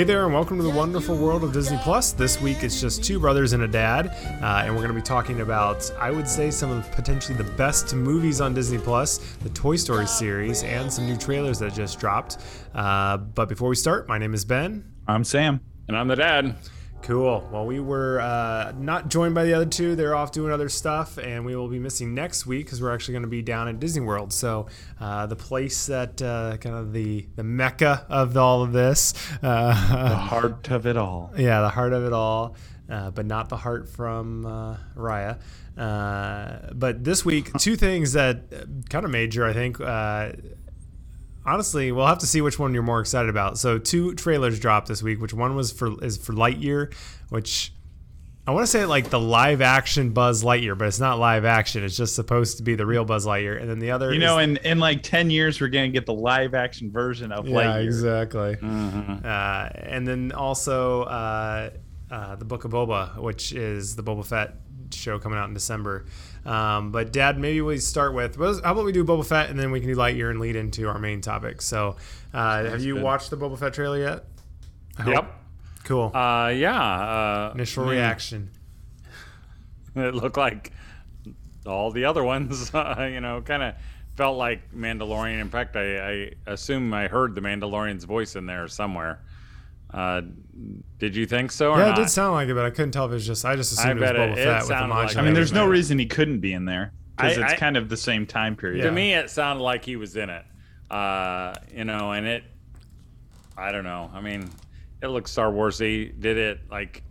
Hey there, and welcome to the wonderful world of Disney Plus. This week it's just two brothers and a dad, uh, and we're going to be talking about, I would say, some of potentially the best movies on Disney Plus, the Toy Story series, and some new trailers that just dropped. Uh, but before we start, my name is Ben. I'm Sam. And I'm the dad. Cool. Well, we were uh, not joined by the other two. They're off doing other stuff, and we will be missing next week because we're actually going to be down at Disney World. So, uh, the place that uh, kind of the the mecca of all of this. Uh, The heart of it all. yeah, the heart of it all, uh, but not the heart from uh, Raya. Uh, but this week, two things that kind of major, I think. Honestly, we'll have to see which one you're more excited about. So, two trailers dropped this week. Which one was for is for Lightyear, which I want to say like the live action Buzz Lightyear, but it's not live action. It's just supposed to be the real Buzz Lightyear. And then the other, You know, is, in, in like 10 years, we're going to get the live action version of yeah, Lightyear. exactly. Uh, and then also uh, uh, the Book of Boba, which is the Boba Fett show coming out in December. Um, but Dad, maybe we start with well, how about we do Boba Fett and then we can do Lightyear and lead into our main topic. So, uh, have you good. watched the Boba Fett trailer yet? Yep. Cool. Uh, yeah. Uh, Initial I reaction. It looked like all the other ones. Uh, you know, kind of felt like Mandalorian. In fact, I, I assume I heard the Mandalorian's voice in there somewhere. Uh, did you think so or Yeah, not? it did sound like it, but I couldn't tell if it was just. I just assumed it was Boba it- it Fett with the sounded like- I mean, there's no reason he couldn't be in there because it's I- kind of the same time period. to me, it sounded like he was in it. Uh, you know, and it. I don't know. I mean, it looks Star Warsy. Did it like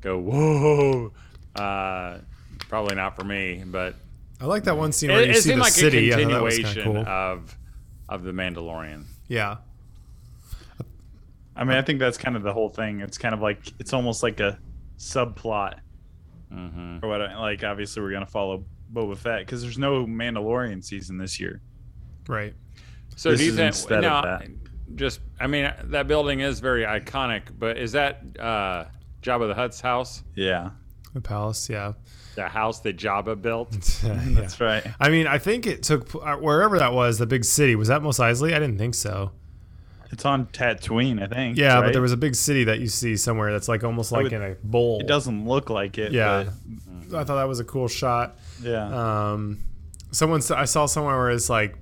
go whoa? Uh, probably not for me, but I like that one scene where it, you it see the like city. a I thought that was kinda continuation cool. of of the Mandalorian. yeah. I mean, I think that's kind of the whole thing. It's kind of like, it's almost like a subplot. hmm Or what? Like, obviously, we're going to follow Boba Fett because there's no Mandalorian season this year. Right. So This do you is think? instead of now, that. just I mean, that building is very iconic, but is that uh, Jabba the Hutt's house? Yeah, The palace. Yeah. The house that Jabba built? yeah. that's right. I mean, I think it took uh, wherever that was, the big city. Was that Mos Eisley? I didn't think so. It's on Tatooine, I think. Yeah, but there was a big city that you see somewhere that's like almost like would- in a bowl. It doesn't look like it. Yeah. I thought that was a cool shot. yeah. Um, someone I saw somewhere where it's like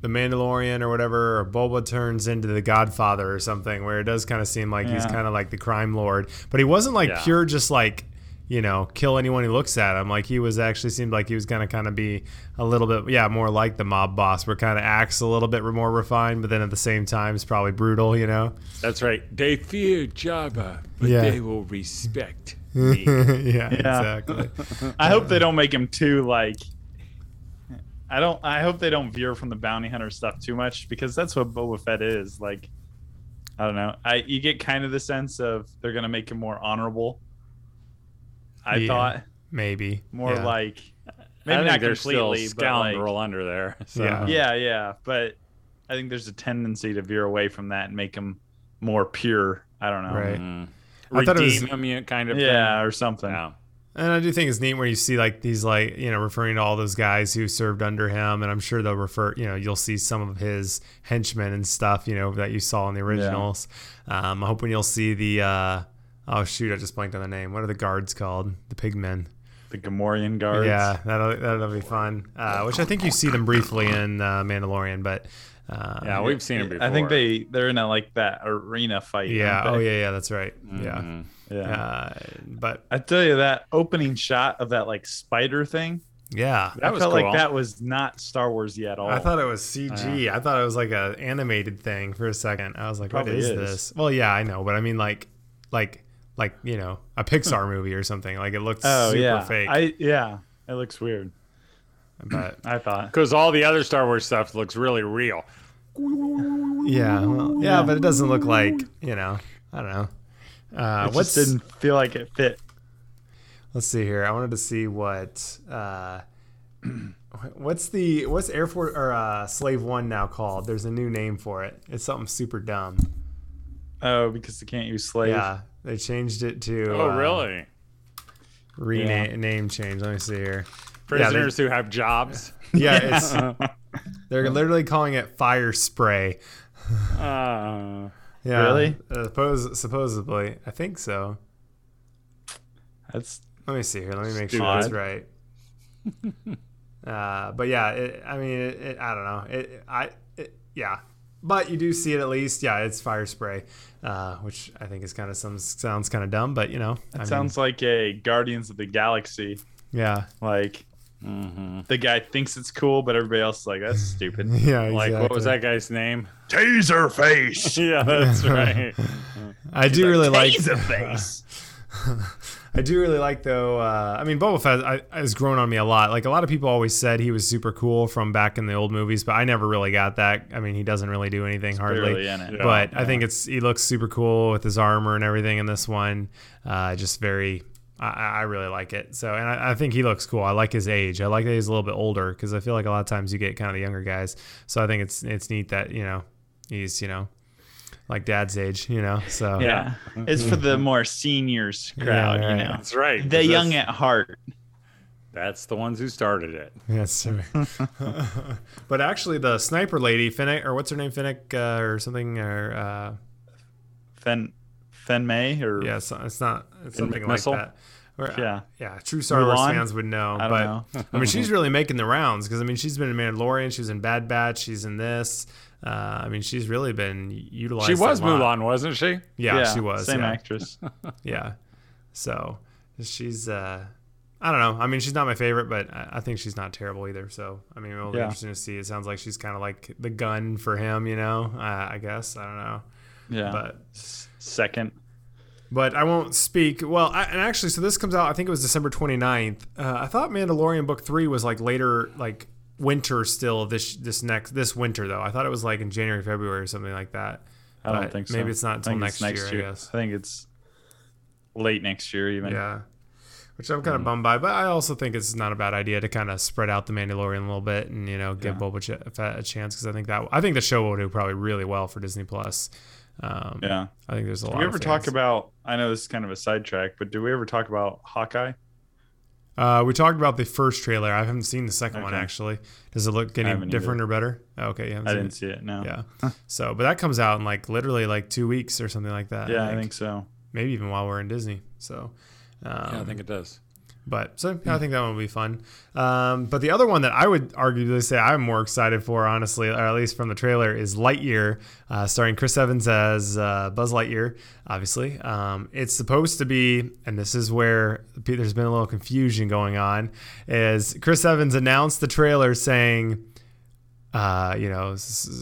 the Mandalorian or whatever, or Boba turns into the Godfather or something, where it does kind of seem like he's kind of like the crime lord, but he wasn't like Yeah. pure, just like you know, kill anyone who looks at him. Like he was actually seemed like he was gonna kind of be a little bit, yeah, more like the mob boss, where kind of acts a little bit more refined, but then at the same time is probably brutal, you know. That's right. They fear Jabba, but Yeah. they will respect me. yeah, Yeah. exactly. I hope they don't make him too like. I don't. I hope they don't veer from the bounty hunter stuff too much because that's what Boba Fett is. Like, I don't know. I you get kind of the sense of they're gonna make him more honorable. I Yeah. thought Maybe more Yeah. like I maybe think not there's still completely, but like scoundrel under there. So. Yeah. yeah, yeah. But I think there's a tendency to veer away from that and make him more pure. I don't know. Right. Mm. I thought it was- Redeem him, kind of Yeah, thing. or something. Yeah. And I do think it's neat where you see like these like you know referring to all those guys who served under him, and I'm sure they'll refer you know you'll see some of his henchmen and stuff you know that you saw in the originals. Um, I'm hoping you'll see the uh, oh shoot I just blanked on the name. What are the guards called? The pigmen. The Gamorrean guards. Yeah, that'll that'll be fun. Uh, which I think you see them briefly in uh, Mandalorian, but uh, Yeah, we've seen him before. I think they they're in a like that arena fight. yeah oh yeah yeah that's right yeah. Mhm. yeah. Uh, but I tell you that opening shot of that like spider thing. yeah, That I was felt cool. like that was not Star Wars yet at all. I thought it was CG. I thought it was like a animated thing for a second. I was like, what is, is. this? Well, yeah, I know, but I mean like like like, you know, a Pixar movie or something. Like it looks oh super yeah, fake. I yeah, it looks weird. but I thought. Because all the other Star Wars stuff looks really real. yeah, well, yeah, but it doesn't look like, you know, I don't know. Uh, just didn't feel like it fit. let's see here. I wanted to see what uh what's the what's Air Force or uh Slave 1 now called? There's a new name for it. It's something super dumb. Oh, because they can't use slave. Yeah, they changed it to Oh, uh, really? rename Yeah. name change. Let me see here. Prisoners who have jobs. Yeah, it's they're literally calling it Firespray. Uh, Yeah, Really? Uh, suppose, supposedly, I think so. That's Let me see here. Let me make sure Stupid. that's right. uh, but yeah, it, I mean, it, it, I don't know. It, I, it, yeah, but you do see it at least. Yeah, it's Firespray, uh, which I think is kind of some sounds kind of dumb, but you know, I that mean, sounds like a Guardians of the Galaxy. yeah, Like mm-hmm. the guy thinks it's cool, but everybody else is like, that's stupid. yeah. Like, what was that guy's name? Taserface. yeah, that's right. I do really like. Taser face. I do really like though. Uh, I mean, Boba Fett I, has grown on me a lot. Like a lot of people always said he was super cool from back in the old movies, but I never really got that. I mean, he doesn't really do anything hardly. Barely in it. Yeah. but I think it's he looks super cool with his armor and everything in this one. Uh, just very, I, I really like it. So, and I, I think he looks cool. I like his age. I like that he's a little bit older because I feel like a lot of times you get kind of the younger guys. So I think it's it's neat that you know he's you know like dad's age. You know, so Yeah. It's for the more seniors crowd, Yeah, you know. That's right. The young that's, at heart. that's the ones who started it. Yes, but actually, the sniper lady, Finnick, or what's her name, Finnick, uh, or something, or uh, Fen Fen May or yeah, it's, it's not it's something like Missile? that. Or, uh, Yeah. yeah. True Star Wars Mulan? fans would know, I don't but know. I mean, she's really making the rounds because I mean, she's been in Mandalorian, she was in Bad Batch, she's in this. Uh, I mean, she's really been utilized. She was a lot. Mulan, wasn't she? Yeah, she was. Same yeah. actress. Yeah. So she's uh I don't know. I mean, she's not my favorite, but I I think she's not terrible either. So, I mean, it'll be Yeah. interesting to see. It sounds like she's kind of like the gun for him, you know. Uh, I guess I don't know, Yeah. but Second. but I won't speak. Well, I, and actually, so this comes out. I think it was December 29th. Uh, I thought Mandalorian book three was like later, like winter still. This this next this winter though. I thought it was like in January, February or something like that. I don't But think so. Maybe it's not until think next, it's year, I guess. I think it's late next year even. Yeah. Which I'm kind of bummed by, but I also think it's not a bad idea to kind of spread out the Mandalorian a little bit and you know give Yeah. Boba Fett a chance because I think that I think the show will do probably really well for Disney Plus. Um, Yeah. I think there's a lot. we of ever talk about I know this is kind of a sidetrack, but do we ever talk about Hawkeye? Uh, we talked about the first trailer. I haven't seen the second one actually. Does it look any haven't different or better? Oh, okay, you haven't I didn't it. see it, no. Yeah. so, but that comes out in like literally like two weeks or something like that. Yeah, I think so. maybe even while we're in Disney. So, um, Yeah, I think it does. But so yeah, I think that one will be fun. Um, but the other one that I would arguably say I'm more excited for, honestly, or at least from the trailer, is Lightyear, uh, starring Chris Evans as uh, Buzz Lightyear. Obviously, um, it's supposed to be, and this is where there's been a little confusion going on. Is Chris Evans announced the trailer saying uh, you know,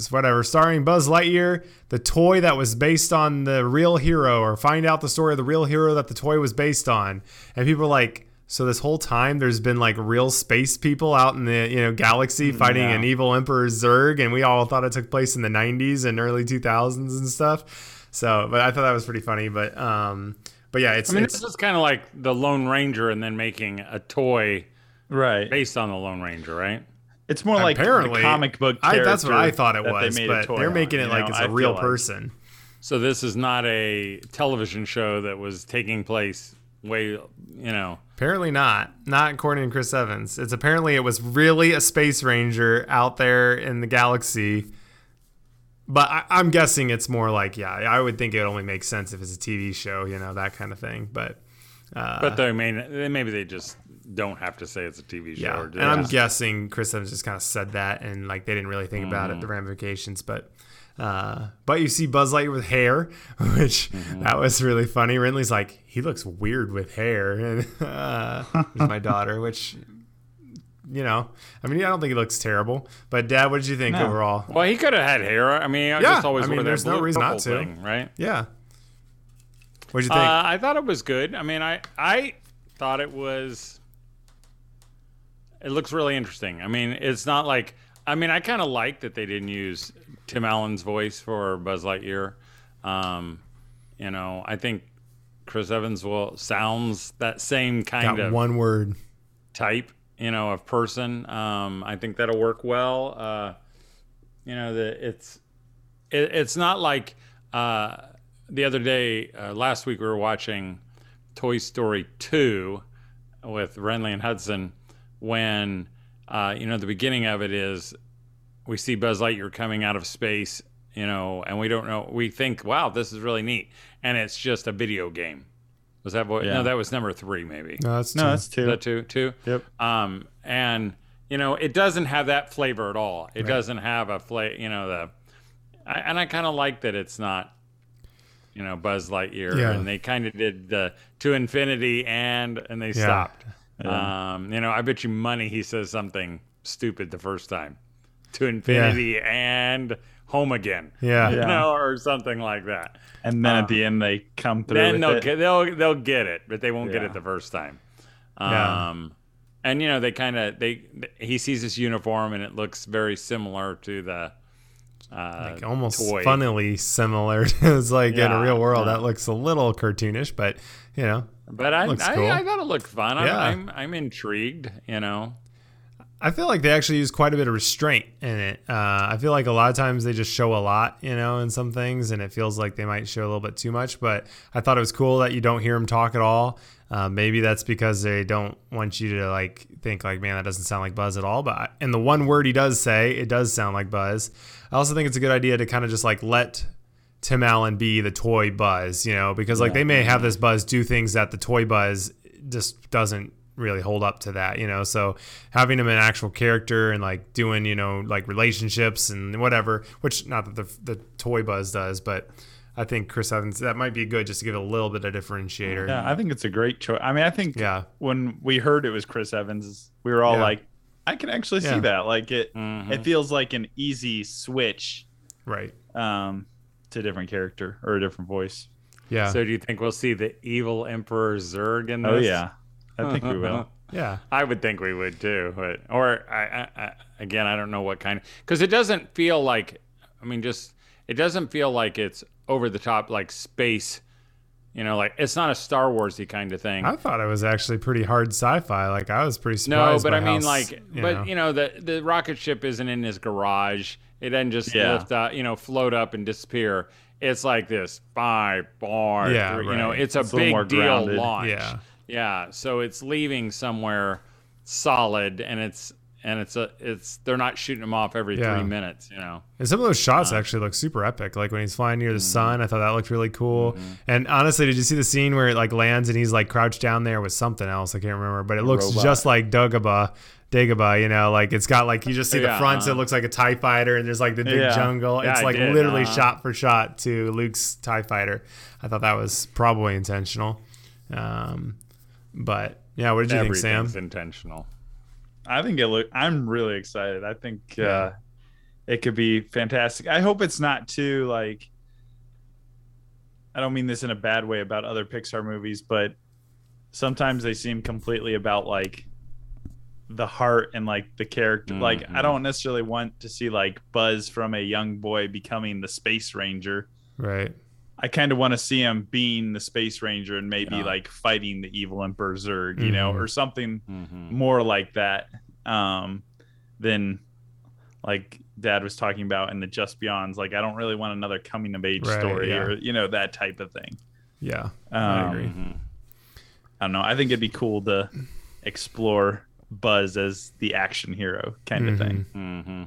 whatever, starring Buzz Lightyear, the toy that was based on the real hero, or find out the story of the real hero that the toy was based on. And people are like, so this whole time there's been like real space people out in the you know galaxy fighting yeah. an evil Emperor Zurg, and we all thought it took place in the 90s and early 2000s and stuff. So, but I thought that was pretty funny. But um, but yeah, it's, I mean, it's this is kind of like the Lone Ranger and then making a toy Right. based on the Lone Ranger, right? It's more like apparently the comic book I, that's what I thought it that they was, but they're on, making it like know? it's I a feel real like- person. So this is not a television show that was taking place way, you know. Apparently not. Not according to Chris Evans. It's apparently it was really a space ranger out there in the galaxy. But I, I'm guessing it's more like, yeah, I would think it would only make sense if it's a TV show, you know, that kind of thing. But uh, But they mean maybe they just don't have to say it's a TV show. yeah, and I'm guessing Chris Evans just kind of said that, and like they didn't really think about it, the ramifications. But uh, but you see Buzz Lightyear with hair, which that was really funny. Ridley's like, he looks weird with hair, and uh, my daughter, which you know, I mean, I don't think he looks terrible. But Dad, what did you think No. overall? Well, he could have had hair. I mean, I Yeah, just always I mean, there's no reason not to. thing, right? Yeah, what did you think? Uh, I thought it was good. I mean, I I thought it was. It looks really interesting. I mean, it's not like. I mean, I kind of like that they didn't use Tim Allen's voice for Buzz Lightyear. Um, you know, I think Chris Evans will sounds that same kind Got of one word. type, you know, of person. Um, I think that'll work well. Uh, you know, the it's it, it's not like uh, the other day, uh, last week we were watching Toy Story two, with Renly and Hudson when uh, you know the beginning of it is we see Buzz Lightyear coming out of space, you know, and we don't know. We think, wow, this is really neat, and it's just a video game. Was that what? Yeah. No, that was number three, maybe. No, that's No, two. that's Is two. that two? Two. Yep. Um, and you know, it doesn't have that flavor at all. It doesn't have a flavor. You know, the I, and I kind of like that it's not. You know, Buzz Lightyear, Yeah. and they kind of did the to infinity and and they stopped. Um, you know, I bet you money he says something stupid the first time, to infinity and home again. Yeah. you Yeah. know, or something like that. And then at the end they come through. Then with they'll it. get, they'll they'll get it, but they won't get it the first time. Yeah. Um, and you know they kind of they he sees this uniform and it looks very similar to the uh, Like almost toy. funnily similar. it's like in a real world yeah. that looks a little cartoonish, but you know, But I looks I, cool. I thought it looked fun. I'm, Yeah. I'm I'm intrigued. You know. I feel like they actually use quite a bit of restraint in it. Uh, I feel like a lot of times they just show a lot, you know, in some things, and it feels like they might show a little bit too much. But I thought it was cool that you don't hear them talk at all. Uh, maybe that's because they don't want you to like think like, man, that doesn't sound like Buzz at all. But in the one word he does say, it does sound like Buzz. I also think it's a good idea to kind of just like let Tim Allen be the toy Buzz, you know, because like they may have this Buzz do things that the toy Buzz just doesn't really hold up to that, you know. So having him an actual character and like doing, you know, like relationships and whatever, which not that the the toy Buzz does, but I think Chris Evans that might be good just to give it a little bit of differentiator. Yeah, I think it's a great choice. I mean, I think Yeah. when we heard it was Chris Evans, we were all Yeah. like, I can actually see that. Like it, Mhm. it feels like an easy switch Right. um, to a different character or a different voice. Yeah. So do you think we'll see the evil Emperor Zurg in this? Oh yeah, I think we will. yeah. I would think we would too, but or I, I, I again, I don't know what kind because it doesn't feel like. I mean, just it doesn't feel like it's over the top like space. You know, like it's not a Star Warsy kind of thing. I thought it was actually pretty hard sci-fi. Like I was pretty surprised. no, but by I mean, s- like, you but know. you know, the the rocket ship isn't in his garage. It doesn't just Yeah. lift up, you know, float up and disappear. It's like this five bar. Yeah, You know, it's a It's a big deal grounded. launch. Yeah. Yeah. So it's leaving somewhere solid, and it's and it's a it's they're not shooting them off every Yeah. three minutes. You know. And some of those shots Uh, actually look super epic. Like when he's flying near the mm-hmm. sun, I thought that looked really cool. And honestly, did you see the scene where it like lands and he's like crouched down there with something else? I can't remember, but it looks robot. just like Dagobah. Dagobah, you know, like it's got like you just see the Yeah, front, so it uh-huh. looks like a Tie Fighter, and there's like the big Yeah. jungle. It's I like did, literally uh-huh. shot for shot to Luke's Tie Fighter. I thought that was probably intentional. Um, but yeah, what did you think, Sam? Intentional. I think it look. I'm really excited. I think Yeah. uh, it could be fantastic. I hope it's not too like. I don't mean this in a bad way about other Pixar movies, but sometimes they seem completely about like the heart and like the character. Like I Mhm. don't necessarily want to see like Buzz from a young boy becoming the space ranger. Right. I kind of want to see him being the space ranger and maybe Yeah. like fighting the evil Emperor Zurg, you know, Mhm. or something hmm more like that um than like dad was talking about in the just beyonds like i don't really want another coming of age Right, story yeah. or you know that type of thing Yeah. um, I agree. I, don't know i think it'd be cool to explore buzz as the action hero kind of thing hmm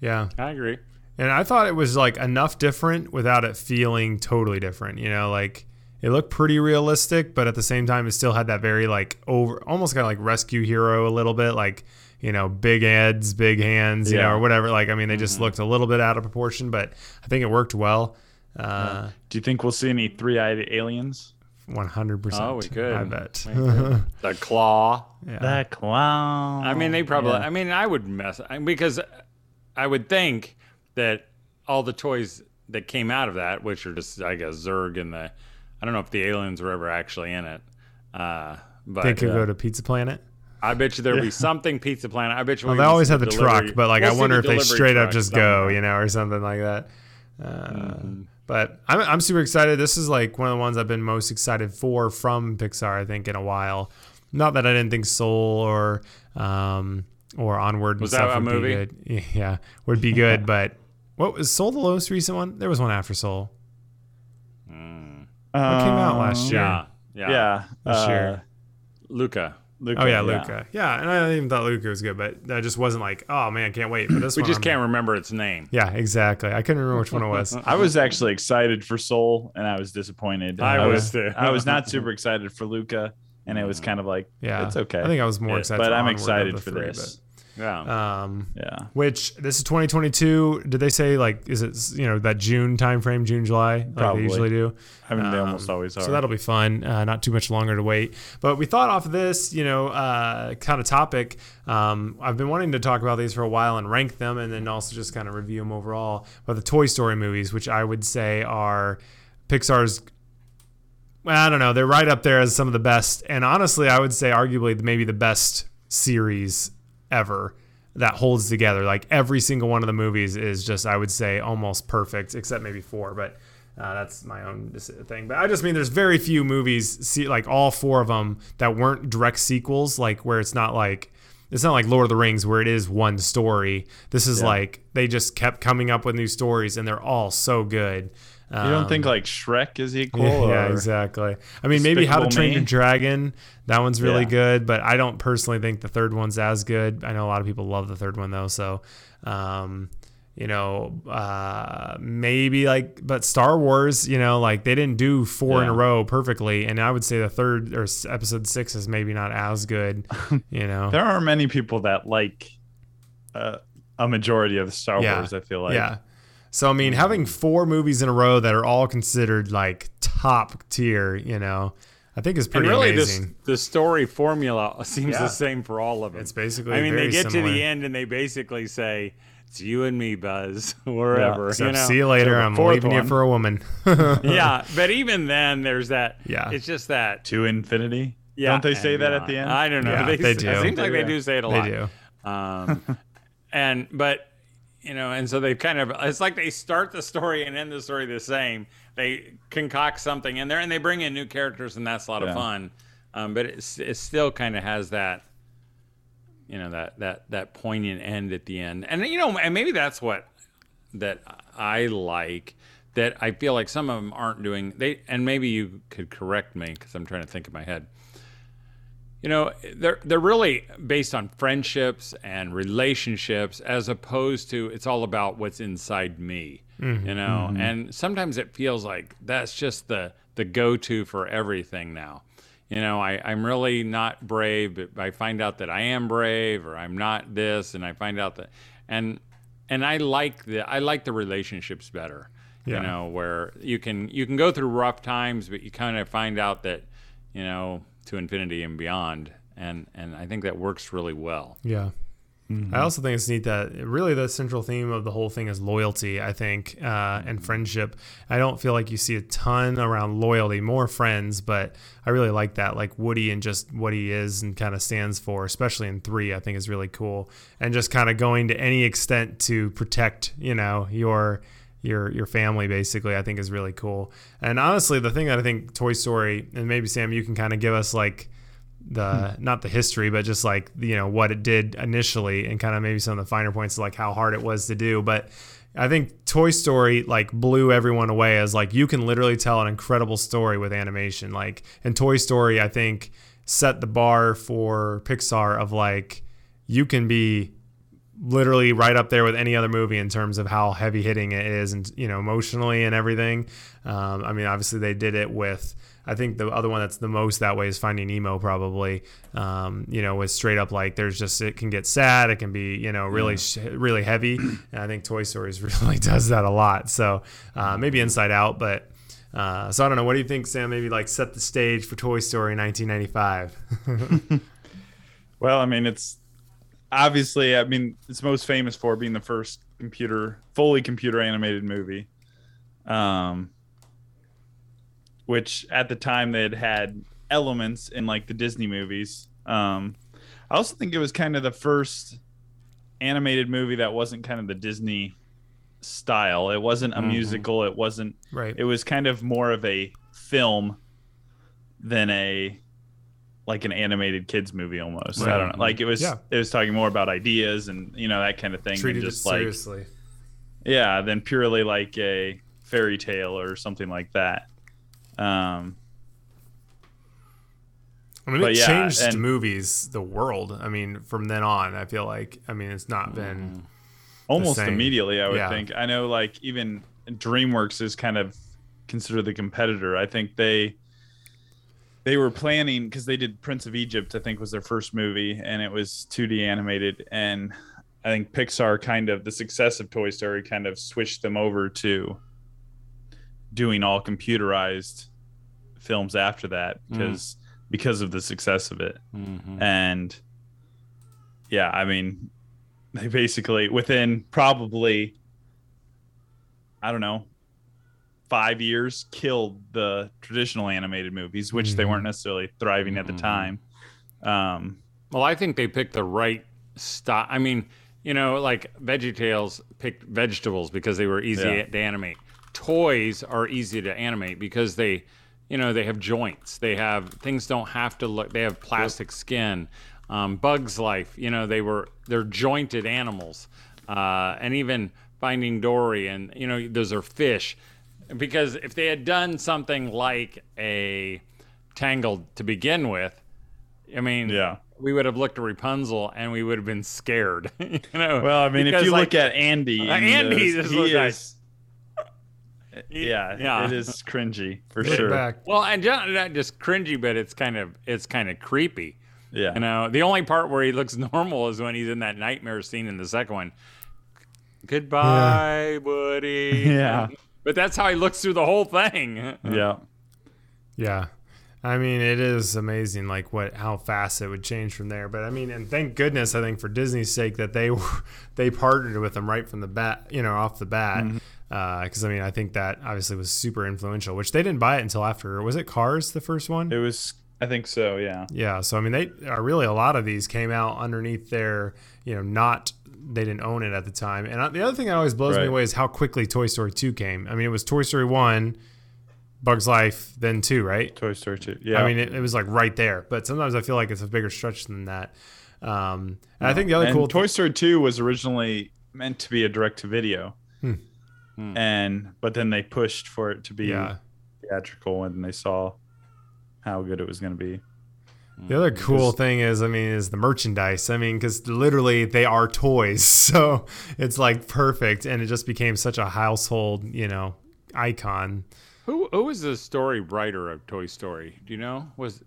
Yeah. I agree. And I thought it was like enough different without it feeling totally different. You know, like it looked pretty realistic, but at the same time, it still had that very like over, almost kind of like rescue hero a little bit, like you know, big heads, big hands, you know, or whatever. Like, I mean, they just looked a little bit out of proportion, but I think it worked well. Uh, do you think we'll see any three-eyed aliens One hundred percent. Oh, we could. I bet. We could. The claw. yeah. that clown I mean, they probably. Yeah. I mean, I would mess I- because I would think that all the toys that came out of that, which are just, I guess, Zurg and the, I don't know if the aliens were ever actually in it, uh, but they could uh, go to Pizza Planet. I bet you there'll be something Pizza Planet. I bet you. Well, we'll they always have the truck, but like we'll I wonder the if they straight up just go, you know, or something like that. Uh, Mm-hmm. But I'm, I'm super excited. This is like one of the ones I've been most excited for from Pixar, I think, in a while. Not that I didn't think Soul or um, or Onward Was that stuff a would movie? be good. Yeah, would be good. but what was Soul the most recent one? There was one after Soul. Mm. What came out last year? Yeah, yeah, yeah This uh, year. Luca. Luca, Oh yeah, Luca. Yeah, and I even thought Luca was good, but that just wasn't like, oh man, can't wait for this one. We one. just I'm- can't remember its name. Yeah, exactly. I couldn't remember which one it was. I was actually excited for Soul, and I was disappointed. I was was too. I was not super excited for Luca, and it was kind of like, Yeah, it's okay. I think I was more Yeah, excited, but for I'm excited for three, this. Yeah. um, Yeah, which this is 2022. Did they say like is it you know that June timeframe, June July, like Probably. they usually do? I mean they Um, almost always are. So that'll be fun. Uh, not too much longer to wait. But we thought off of this, you know, uh, kind of topic. Um, I've been wanting to talk about these for a while and rank them, and then also just kind of review them overall. But the Toy Story movies, which I would say are Pixar's. Well, I don't know. They're right up there as some of the best, and honestly, I would say arguably maybe the best series ever that holds together. Like every single one of the movies is just, I would say, almost perfect, except maybe four. But uh, that's my own thing. But I just mean there's very few movies, see, like all four of them, that weren't direct sequels. Like where it's not like it's not like Lord of the Rings where it is one story. This is like they just kept coming up with new stories, and they're all so good. You don't think Um, like Shrek is equal? yeah, yeah, exactly. I mean, maybe How to Train Me? Your Dragon. That one's really Yeah. good, but I don't personally think the third one's as good. I know a lot of people love the third one though. So, um, you know, uh, maybe like, but Star Wars, you know, like they didn't do four in a row perfectly, and I would say the third or episode six is maybe not as good. You know, There are many people that like uh, a majority of Star Yeah. Wars. I feel like. yeah. So I mean, having four movies in a row that are all considered like top tier, you know, I think is and pretty really, amazing. this the story formula seems Yeah. the same for all of them. It's basically I mean, very they get to the end and they basically say, "It's you and me, Buzz, wherever." Except, you know? see you later. So I'm fourth leaving you one- for a woman. yeah, but even then, there's that. Yeah. it's just that. To infinity. Yeah, Don't they say and that at the end? I don't know. Yeah, they, they do. It seems like they do say it a they lot. do. Um, and but you know, and so they've kind of it's like they start the story and end the story the same. They concoct something in there and they bring in new characters and that's a lot of fun. Um, but it's, it still kind of has that you know that that that poignant end at the end. And you know, and maybe that's what that I like that I feel like some of them aren't doing they and maybe you could correct me cuz I'm trying to think in my head you know they're they're really based on friendships and relationships as opposed to it's all about what's inside me mm-hmm. you know? Mm-hmm. And sometimes it feels like that's just the the go-to for everything now. You know I, i'm really not brave but i find out that i am brave or i'm not this and i find out that and and i like the i like the relationships better Yeah. you know where you can you can go through rough times but you kind of find out that you know to infinity and beyond and and i think that works really well Yeah. I also think it's neat that really the central theme of the whole thing is loyalty, I think, uh, and friendship. I don't feel like you see a ton around loyalty, more friends, but I really like that. Like Woody and just what he is and kind of stands for, especially in three, I think is really cool. And just kind of going to any extent to protect, you know, your your your family basically i think is really cool. And honestly the thing that i think toy story and maybe sam you can kind of give us like the hmm. not the history but just like you know what it did initially and kind of maybe some of the finer points like how hard it was to do. But i think toy story like blew everyone away as like you can literally tell an incredible story with animation. Like and toy story i think set the bar for pixar of like you can be literally right up there with any other movie in terms of how heavy hitting it is and you know emotionally and everything um, i mean obviously they did it with i think the other one that's the most that way is finding nemo probably um, you know with straight up like there's just it can get sad it can be you know really sh- really heavy and i think toy stories really does that a lot so uh, maybe inside out but uh, so I don't know. What do you think, Sam? Maybe like set the stage for Toy Story 1995. Well, I mean, it's obviously, I mean, it's most famous for being the first computer, fully computer animated movie. Um, which at the time they had had elements in like the Disney movies. Um, I also think it was kind of the first animated movie that wasn't kind of the Disney style. It wasn't a Mhm. musical. It wasn't right. it was kind of more of a film than a like an animated kids movie almost. I don't know. Like it was Yeah. it was talking more about ideas and you know that kind of thing Treated than it just like seriously. yeah, than purely like a fairy tale or something like that. Um I mean, it yeah, changed and- movies, the world. I mean, from then on, I feel like. I mean, it's not been. almost immediately i would Yeah. think i know like even dreamworks is kind of considered the competitor i think they they were planning because they did prince of egypt i think was their first movie and it was 2d animated and i think pixar kind of the success of toy story kind of switched them over to doing all computerized films after that because because of the success of it Mhm. and yeah i mean they basically within probably i don't know five years killed the traditional animated movies which they Mhm. weren't necessarily thriving at the Mhm. time um Well, I think they picked the right style. I mean, you know, like VeggieTales picked vegetables because they were easy Yeah. to animate. Toys are easy to animate because they, you know, they have joints. They have things don't have to look. They have plastic skin. Um, Bugs Life, you know, they were they're jointed animals, uh, and even Finding Dory, and you know, those are fish. Because if they had done something like a Tangled to begin with, I mean, yeah we would have looked at Rapunzel and we would have been scared. you know. well i mean if you like, look at andy Uh, Andy this, just he looked like- is yeah, Yeah. it is cringy for Look sure back. well, and just, not just cringy, but it's kind of it's kind of creepy. yeah You know, the only part where he looks normal is when he's in that nightmare scene in the second one. Goodbye, Woody. Yeah. But that's how he looks through the whole thing. yeah Yeah. I mean, it is amazing, like what how fast it would change from there. But I mean, and thank goodness, I think for Disney's sake that they were, they partnered with them right from the bat, you know, off the bat. Mm-hmm. Uh, because I mean, I think that obviously was super influential. Which they didn't buy it until after. Was it Cars the first one? it was i think so yeah Yeah, so I mean, they are really a lot of these came out underneath their, you know, not they didn't own it at the time. And uh, the other thing that always blows me away is how quickly Toy Story two came. I mean, it was Toy Story one, Bugs Life, then two, right? toy story 2 yeah I mean, it, it was like right there. But sometimes I feel like it's a bigger stretch than that. Um, and I think the other and cool Toy Story 2 was originally meant to be a direct to video. Hmm. Hmm. And but then they pushed for it to be yeah. theatrical when they saw how good it was going to be. The other cool thing is, I mean, is the merchandise. I mean, because literally they are toys, so it's like perfect, and it just became such a household, you know, icon. Who who was the story writer of Toy Story? Do you know? Was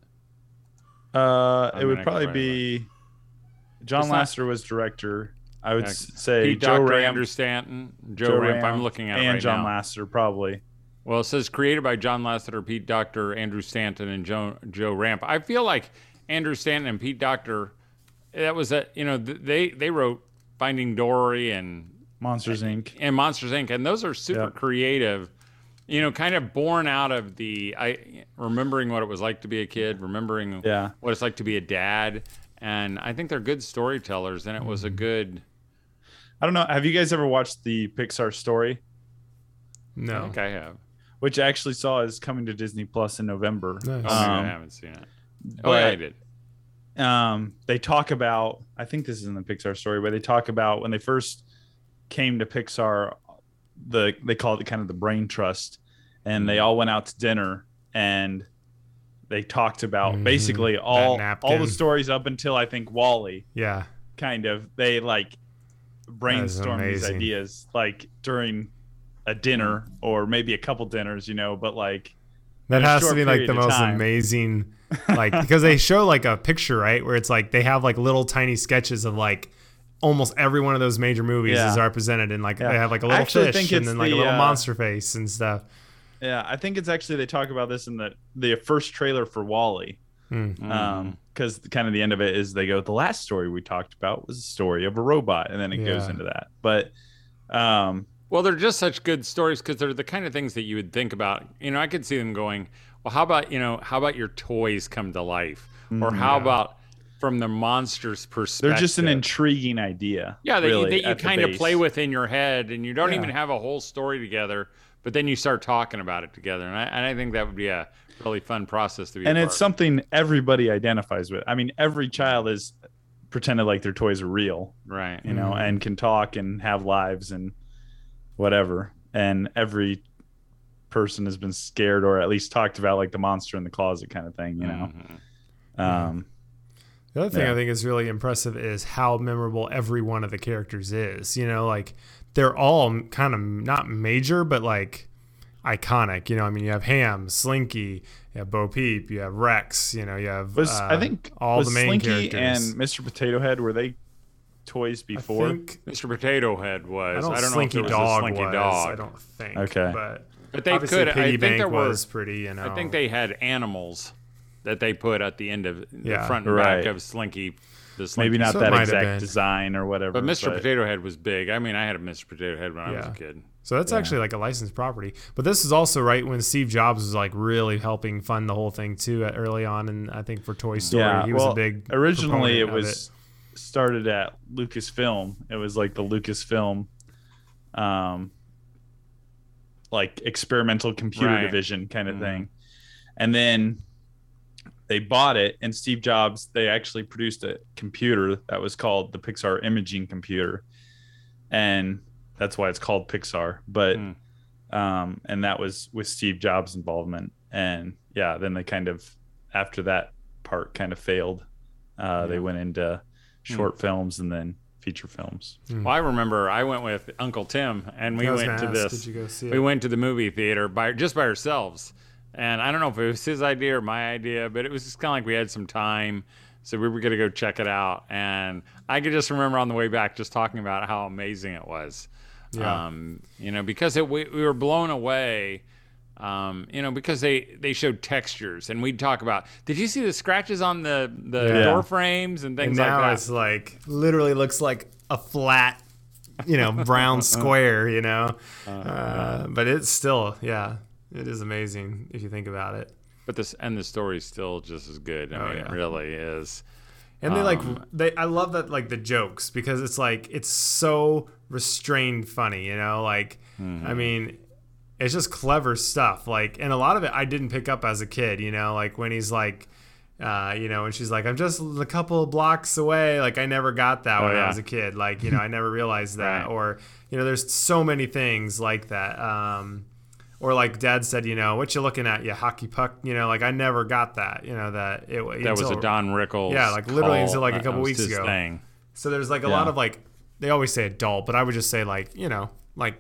Uh, I'm it would probably try be John It's not- Lasseter was director. I would Yeah, say Pete Joe Docter Ram, Andrew Stanton, Joe, Joe Ranft. I'm looking at it and right John now. Lasseter probably. Well, it says created by John Lasseter, Pete Docter, Andrew Stanton, and Joe Joe Ranft. I feel like Andrew Stanton and Pete Docter. That was a you know they they wrote Finding Dory and Monsters Inc. and Monsters Inc. and those are super Yeah. creative. You know, kind of born out of the I remembering what it was like to be a kid, remembering Yeah. what it's like to be a dad, and I think they're good storytellers. And it was a Mm-hmm. good. I don't know. Have you guys ever watched the Pixar story, No, I No, think I have. Which I actually saw is coming to Disney Plus in November? Nice. Oh, Um, I haven't seen it. Oh, yeah, I did. um, they talk about i think this is in the pixar story but they talk about when they first came to pixar the they called it kind of the brain trust and they all went out to dinner and they talked about Mhm. basically all all the stories up until i think WALL-E yeah, kind of they like brainstorm these ideas like during a dinner or maybe a couple dinners you know but like that has to be like the most time. amazing, like because they show like a picture, right, where it's like they have like little tiny sketches of like almost every one of those major movies Yeah. is represented, and like Yeah. they have like a little fish think and then like a little uh, monster face and stuff. yeah i think it's actually they talk about this in the the first trailer for WALL-E Hmm. Mm-hmm. um because kind of the end of it is they go the last story we talked about was the story of a robot and then it goes into that but um Well, they're just such good stories because they're the kind of things that you would think about. You know, I could see them going, well, how about, you know, how about your toys come to life? Mm, or how about from the monster's perspective? they're just an intriguing idea Yeah, that, really, you, that you kind of play with in your head and you don't Yeah. even have a whole story together, but then you start talking about it together. And I, and I think that would be a really fun process to be and it's something everybody identifies with i mean every child is pretended like their toys are real right. you know mm-hmm. and can talk and have lives and whatever and every person has been scared or at least talked about like the monster in the closet kind of thing you know Mhm. Um, The other thing Yeah. I think is really impressive is how memorable every one of the characters is. You know, like they're all kind of not major, but like iconic. You know, I mean, you have Hamm, Slinky, you have Bo Peep, you have Rex. You know, you have was uh, I think all was the main Slinky characters. and Mr. Potato Head were they toys I before? think, Mr. Potato Head I was. don't, I don't Slinky know if there was Dog a Slinky was. Dog. I don't think. Okay. but But they obviously could. I think Bank there were. was pretty. You know, I think they had animals that they put at the end of the front and Right. back of Slinky. The Slinky Maybe not So that exact design or whatever. But Mr. Potato Head was big. I mean, I had a Mr. Potato Head when I was a kid. So that's actually like a licensed property. But this is also right when Steve Jobs was like really helping fund the whole thing too early on. And I think for Toy mm-hmm. Story, Yeah, he was well, a big. originally it proponent of was started at Lucasfilm. It was like the Lucasfilm, um, like experimental computer Right. division kind of Mhm. thing, and then they bought it. And Steve Jobs, they actually produced a computer that was called the Pixar Imaging Computer, and that's why it's called Pixar. But Hmm. um, and that was with Steve Jobs' involvement. And yeah, then they kind of after that part kind of failed. Uh, They went into short films and then feature films. Well, I remember I went with Uncle Tim, and we went to gonna ask, this. Did you go see we it? went to the movie theater by just by ourselves and i don't know if it was his idea or my idea but it was just kind of like we had some time so we were going to go check it out and i could just remember on the way back just talking about how amazing it was Yeah. um, you know because it, we, we were blown away um, you know because they they showed textures and we'd talk about did you see the scratches on the the Yeah. door frames and And things now like that it's like literally looks like a flat, you know, brown square. You know, uh, but it's still yeah, it is amazing if you think about it. but this and the story's still just as good i Oh, mean yeah. it really is And they like Um, they I love that like the jokes because it's like it's so restrained funny, you know? Like I mean, it's just clever stuff. Like and a lot of it I didn't pick up as a kid, you know, like when he's like uh, you know, and she's like, I'm just a couple of blocks away. Like I never got that Oh, when I was a kid. Like, you know, I never realized that. Right. Or, you know, there's so many things like that. Um, or like dad said, you know, what you looking at, you hockey puck, you know, like I never got that, you know, that it that was a don rickles Yeah, like literally call. until, like, a couple weeks ago. thing. So there's like a Yeah. lot of like they always say adult, but I would just say like you know like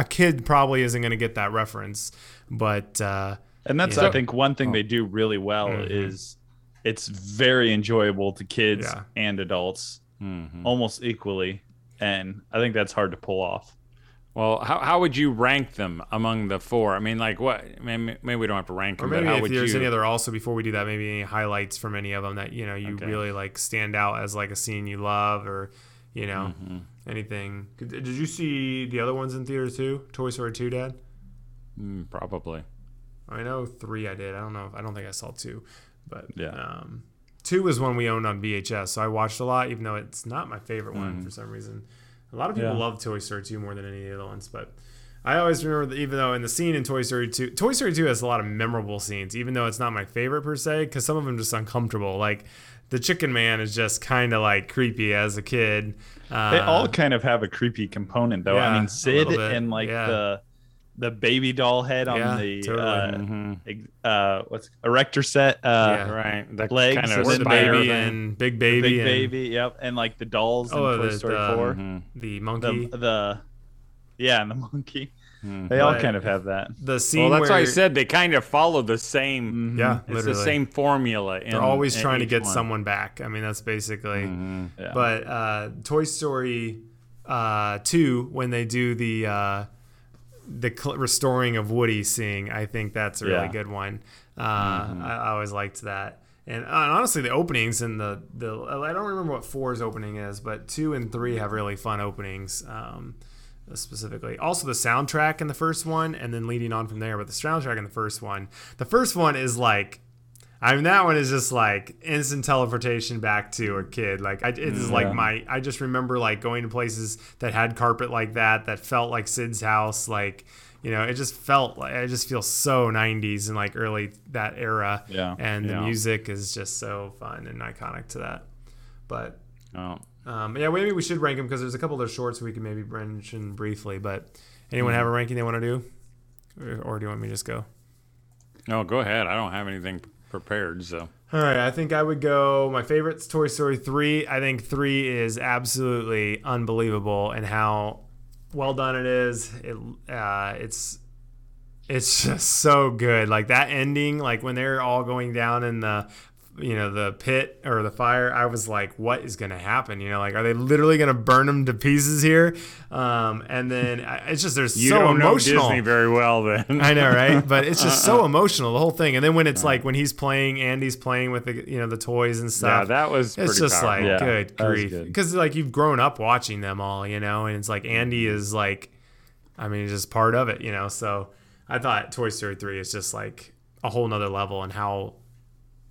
a kid probably isn't going to get that reference, but uh, And that's Yeah. I think one thing they do really well Mhm. is it's very enjoyable to kids Yeah. and adults Mhm. almost equally. And I think that's hard to pull off. Well, how, how would you rank them among the four? I mean, like what? Maybe, maybe we don't have to rank or them, but maybe how if would there's you? any other also before we do that, maybe any highlights from any of them that you know you Okay. really like stand out as like a scene you love or you know Mm-hmm. Anything. Did you see the other ones in theater too? Toy Story two, Dad. Mm, probably. I know three I did. I don't know. I don't think I saw two, but Yeah. Um, two was one we owned on VHS, so I watched a lot, even though it's not my favorite Mm-hmm. one for some reason. A lot of people Yeah. love Toy Story two more than any of the other ones, but I always remember that even though in the scene in Toy Story two, Toy Story two has a lot of memorable scenes, even though it's not my favorite per se, because some of them just uncomfortable. Like the Chicken Man is just kind of like creepy as a kid. Uh, They all kind of have a creepy component though. yeah, I a mean Sid and like yeah. the the baby doll head on Yeah, the totally. uh, hmm uh what's erector set uh Yeah. Right. That Legs kind of the baby and Big Baby, big and baby yep and like the dolls in Oh, Toy the- Story the- 4 Mhm. the monkey. the the yeah and the monkey Mhm. they all But- kind of have that the scene Well, that's where why I said they kind of follow the same. yeah, It's literally. the same formula. In, They're always in trying to get one. someone back. I mean, that's basically. Mhm. yeah But uh, Toy Story uh, two, when they do the uh, the cl- restoring of Woody seeing, I think that's a really Yeah. good one. Uh, I, I always liked that. And uh, honestly, the openings and the, the I don't remember what four's opening is, but two and three have really fun openings. Um, specifically. Also, the soundtrack in the first one, and then leading on from there. But the soundtrack in the first one, the first one is like, I mean, that one is just like instant teleportation back to a kid. Like, I, it is like my, I just remember like going to places that had carpet like that, that felt like Sid's house. Like, you know, it just felt like, I just feel so 90s and like early that era. Yeah. And the music is just so fun and iconic to that. But Oh. Um, yeah, maybe we should rank them because there's a couple of their shorts we can maybe mention briefly. But anyone have a ranking they want to do, or, or do you want me to just go? No, go ahead. I don't have anything prepared. So All right, I think I would go. My favorite's Toy Story 3. I think 3 is absolutely unbelievable and how well done it is. It uh, it's it's just so good. Like that ending, like when they're all going down in the you know the pit or the fire i was like what is going to happen you know like are they literally going to burn them to pieces here um, and then I- it's just there's you so don't emotional know Disney very well, then. I know, right? But it's just so emotional, the whole thing. And then when it's like when he's playing, Andy's playing with the you know the toys and stuff yeah, that was it's just powerful. like Yeah, good grief, because like you've grown up watching them all, you know, and it's like Andy is like, I mean, just part of it, you know. So I thought Toy Story three is just like a whole nother level and how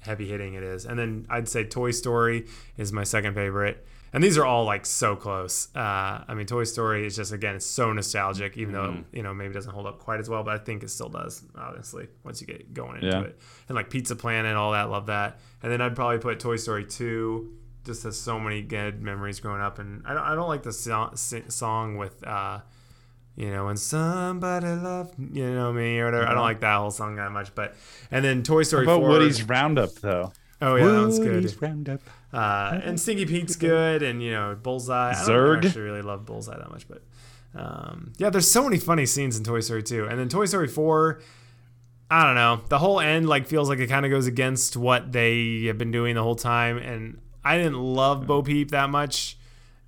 heavy hitting it is. And then I'd say Toy Story is my second favorite. And these are all like so close. Uh, I mean, Toy Story is just again, it's so nostalgic, even though Mm-hmm. you know maybe doesn't hold up quite as well, but I think it still does. Honestly, once you get going into Yeah. it, and like Pizza Planet, all that, love that. And then I'd probably put Toy Story two. Just has so many good memories growing up, and I don't, I don't like the so- song with. Uh, you know, when somebody loved, you know me or whatever. I don't like that whole song that much, but and then Toy Story But four. Woody's Roundup though. oh yeah, that was good. Woody's Roundup. Uh, and Stinky Pete's good, and you know Bullseye. I don't actually really love Bullseye that much, but um, yeah, there's so many funny scenes in Toy Story 2, and then Toy Story 4. I don't know. The whole end like feels like it kind of goes against what they have been doing the whole time, and I didn't love Bo Peep that much,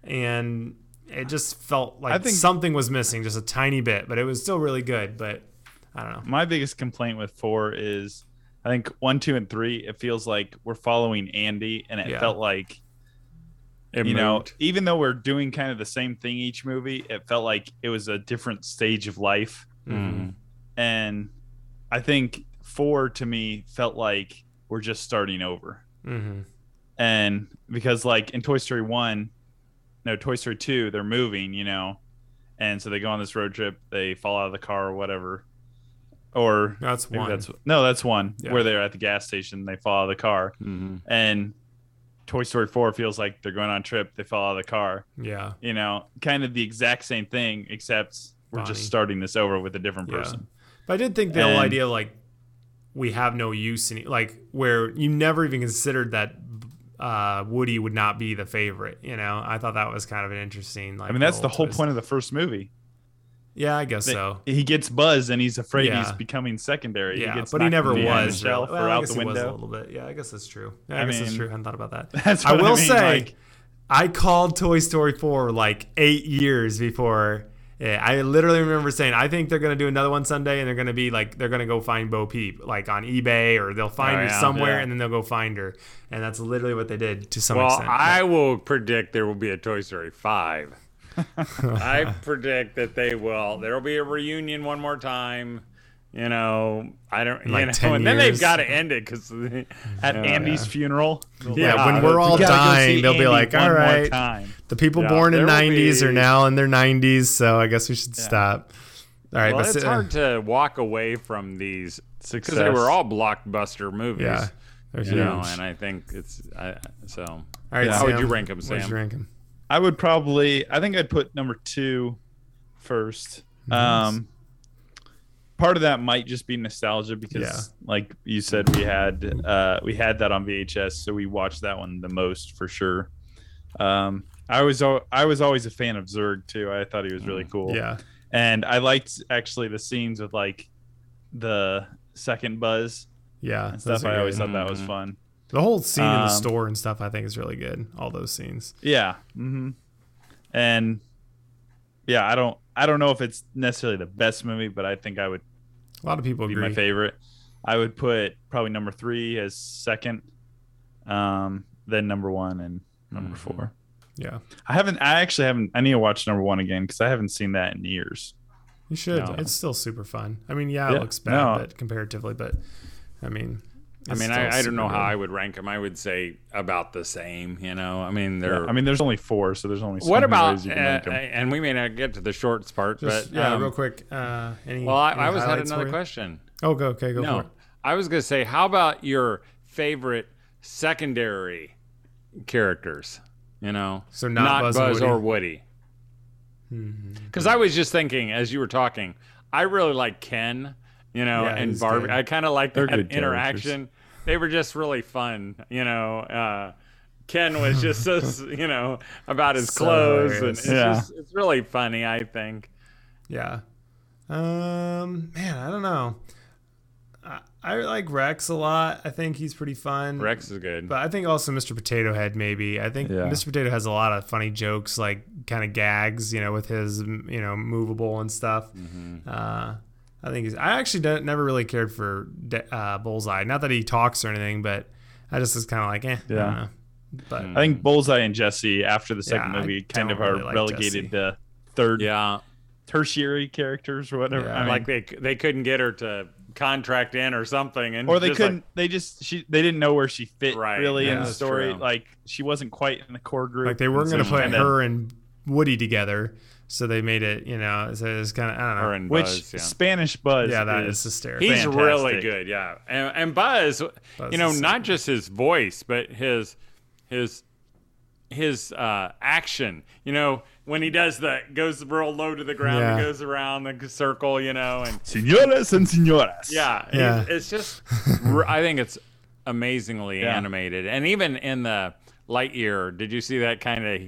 and it just felt like I think- something was missing, just a tiny bit, but it was still really good. But I don't know. My biggest complaint with four is I think one, two, and three. It feels like we're following Andy, and it Yeah. felt like It you know, even though we're doing kind of the same thing each movie, it felt like it was a different stage of life. Mhm. And I think four to me felt like we're just starting over. Mm-hmm. And because like in Toy Story one, no Toy Story two, they're moving, you know, and so they go on this road trip, they fall out of the car or whatever, or That's one. that's no, that's one Yeah. where they're at the gas station, they fall out of the car, Mhm. and Toy Story four feels like they're going on a trip, they fall out of the car, yeah. you know, kind of the exact same thing, except we're Bonnie. just starting this over with a different Yeah. person. But I did think the whole And- idea like we have no use in like where you never even considered that uh, Woody would not be the favorite. You know, I thought that was kind of an interesting. Like, I mean, that's the whole twist. point of the first movie. Yeah, I guess That so. He gets Buzz, and he's afraid Yeah. he's becoming secondary. Yeah, gets but he never was. really. or Well, I out guess the he was a little bit. Yeah, I guess that's true. Yeah, I, I guess that's mean, true. I hadn't thought about that. That's I will mean, say, like- I called Toy Story 4 like eight years before. Yeah, I literally remember saying, I think they're gonna do another one Sunday, and they're gonna be like, they're gonna go find Bo Peep, like on eBay, or they'll find Oh, her yeah, somewhere, yeah. and then they'll go find her, and that's literally what they did to some Well, extent. Well, I will predict there will be a Toy Story 5. I predict that they will. There will be a reunion one more time. You know, I don't. Like you know, 10 and then years. they've got to end it because At Andy's funeral. yeah, yeah, when we're all You gotta go dying, they'll be like, one all more right, time. the people Yeah, born in there will 90s are now in their 90s, so I guess we should stop. All right, Well, but it's uh, hard to walk away from these because they were all blockbuster movies. yeah, they're You know, and I think it's I, so. All right, Yeah. How would Sam, you rank 'em, Where'd Sam? you rank 'em? I would probably. I think I'd put number two first. Um, part of that might just be nostalgia because, Yeah. like you said, we had uh, we had that on VHS, so we watched that one the most for sure. Um, I was I was always a fan of Zurg too. I thought he was really cool. Yeah, and I liked actually the scenes with like the second Buzz yeah. and stuff. I always thought that was Mhm. fun. The whole scene in the Um, store and stuff, I think, is really good. All those scenes. Yeah. hmm And yeah, I don't I don't know if it's necessarily the best movie, but I think I would A lot of people be agree. my favorite. I would put probably number three as second, um, then number one and number Mhm. four. Yeah, I haven't. I actually haven't. I need to watch number one again because I haven't seen that in years. you should. No. It's still super fun. I mean, yeah, it Yeah, looks bad, no. but comparatively, but I mean, I mean, I, I don't know how good. I would rank them. I would say about the same. You know, I mean, they're. I mean, there's only four, so there's only so what about? ways you Uh, can rank 'em. and we may not get to the shorts part, Just, but yeah, um, real quick. Uh, any? Well, I, any I was had another question. Oh, go okay, go no, for it. I was gonna say, how about your favorite secondary characters? You know, So not Buzz and Woody? or Woody. Because I was just thinking as you were talking, I really like Ken. You know, Yeah, and Barbie. good. I kind of like They're that interaction. They were just really fun. You know, uh, Ken was just so you know about his So clothes, and it's Yeah. just it's really funny. I think. Yeah. Um, man, I don't know. I, I like Rex a lot. I think he's pretty fun. Rex is good. But I think also Mr. Potato Head maybe. I think Yeah. Mr. Potato has a lot of funny jokes, like kind of gags, you know, with his you know movable and stuff. Mm-hmm. Uh, I think he's. I actually don't, never really cared for De- uh, Bullseye. Not that he talks or anything, but I just was kind of like, eh. I don't Yeah. know. But I think Bullseye and Jessie after the second Yeah, I movie kind don't of are really like relegated Jessie. to third yeah, tertiary characters or whatever. Yeah. I mean, like they they couldn't get her to contract in or something, and or they couldn't. they just she they didn't know where she fit Right, really yeah, in the story. true. Like she wasn't quite in the core group. like they weren't going to put her and Woody together, so they made it. You know, so it's kind of I don't know. her and Which Buzz, yeah. Spanish Buzz? yeah, that is, is hysterical. He's fantastic. really good, yeah. And, and Buzz, Buzz you know, not just his voice, but his his his uh, action. You know, when he does that, goes real low to the ground, and goes around the circle. You know, and Señoras and señoras. yeah, he's- Yeah. it's just. I think it's amazingly Yeah. animated, and even in the Lightyear, did you see that kind of?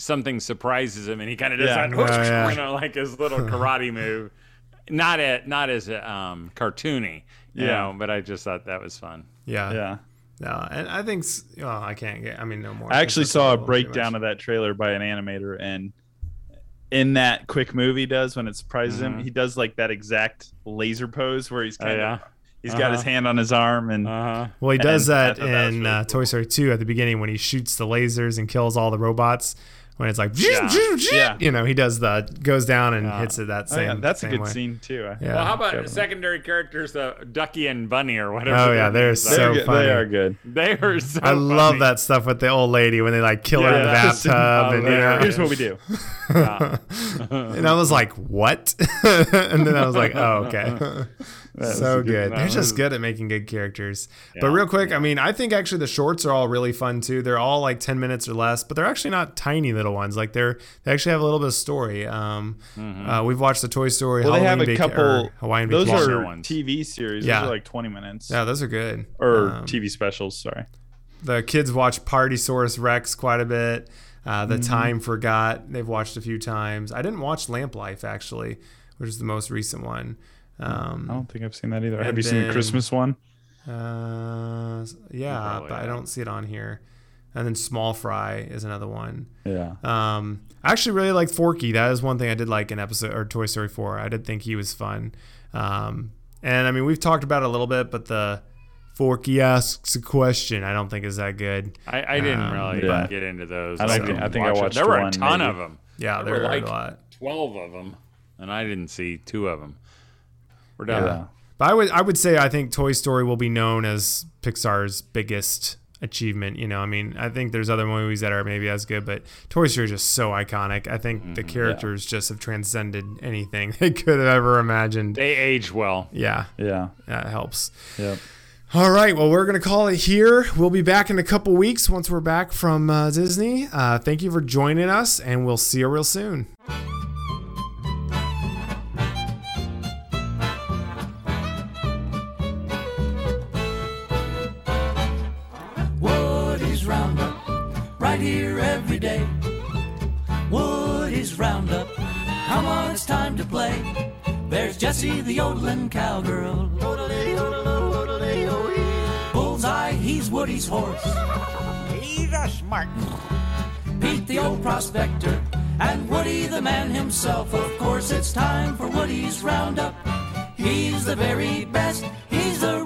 Something surprises him, and he kind of does Yeah. that, Oh, yeah. you know, like his little karate move. Not at, not as um, cartoony, you Yeah. know, but I just thought that was fun. yeah, yeah. No, and I think s- well, I can't get. I mean, no more. I actually saw a little breakdown of that trailer by an animator, and in that quick movie does when it surprises him, Mhm. he does like that exact laser pose where he's Oh, kind yeah. of he's got his Uh-huh. hand on his arm and Uh huh. Well, he does And that thought that in really uh, cool. Toy Story 2 at the beginning when he shoots the lasers and kills all the robots. When it's like, Yeah. Yeah. you know, he does the goes down and Yeah. hits it that Oh, same. yeah, that's a good way. scene too. Yeah. Well, how about Definitely. secondary characters, the Ducky and Bunny or whatever? Oh, yeah, they're names are? so They're good- funny. They are good. They are so. I love that stuff with the old lady when they like kill her in the bathtub, Oh, and you know, Here's what we do. And I was like, what? and then I was like, oh, okay. So good- good. They're just good at making good characters. But real quick, I mean, I think actually the shorts are all really fun too. They're all like 10 minutes or less, but they're actually not tiny little ones. Like they're they actually have a little bit of story. Um, uh, we've watched the Toy Story. Well, they have a Vac- couple. Hawaiian those Vacation. are ones. TV series. Yeah. Those are like 20 minutes. yeah, those are good. Or Um, TV specials. Sorry. the kids watch Partysaurus Rex quite a bit. Uh, Mm-hmm. the Time Forgot they've watched a few times. I didn't watch Lamp Life actually, which is the most recent one. I Um, don't think I've seen that either. Have you seen the Christmas one? uh, yeah, Probably but I don't see it on here. And then Small Fry is another one. Yeah. Um, I actually really liked Forky. That is one thing I did like in episode or Toy Story 4. I did think he was fun. Um, and I mean, we've talked about it a little bit, but the Forky asks a question. I don't think is that good. I, I didn't Um, really yeah. get into those. I don't think- I think I watched There were a ton maybe. of them. Yeah, There there were were like a lot. twelve of them, and I didn't see two of them. We're Yeah. done. But I would I would say I think Toy Story will be known as Pixar's biggest achievement. You know, I mean, I think there's other movies that are maybe as good, but Toy Story is just so iconic. I think the characters just have transcended anything they could have ever imagined. They age well. Yeah, Yeah. that helps. Yep. All right, well, we're going to call it here. We'll be back in a couple weeks once we're back from uh, Disney. Uh, thank you for joining us, and we'll see you real soon. Jessie the yodeling cowgirl. Bullseye, he's Woody's horse. He's a smart Pete the old prospector, and Woody the man himself. Of course, it's time for Woody's Roundup. He's the very best. He's the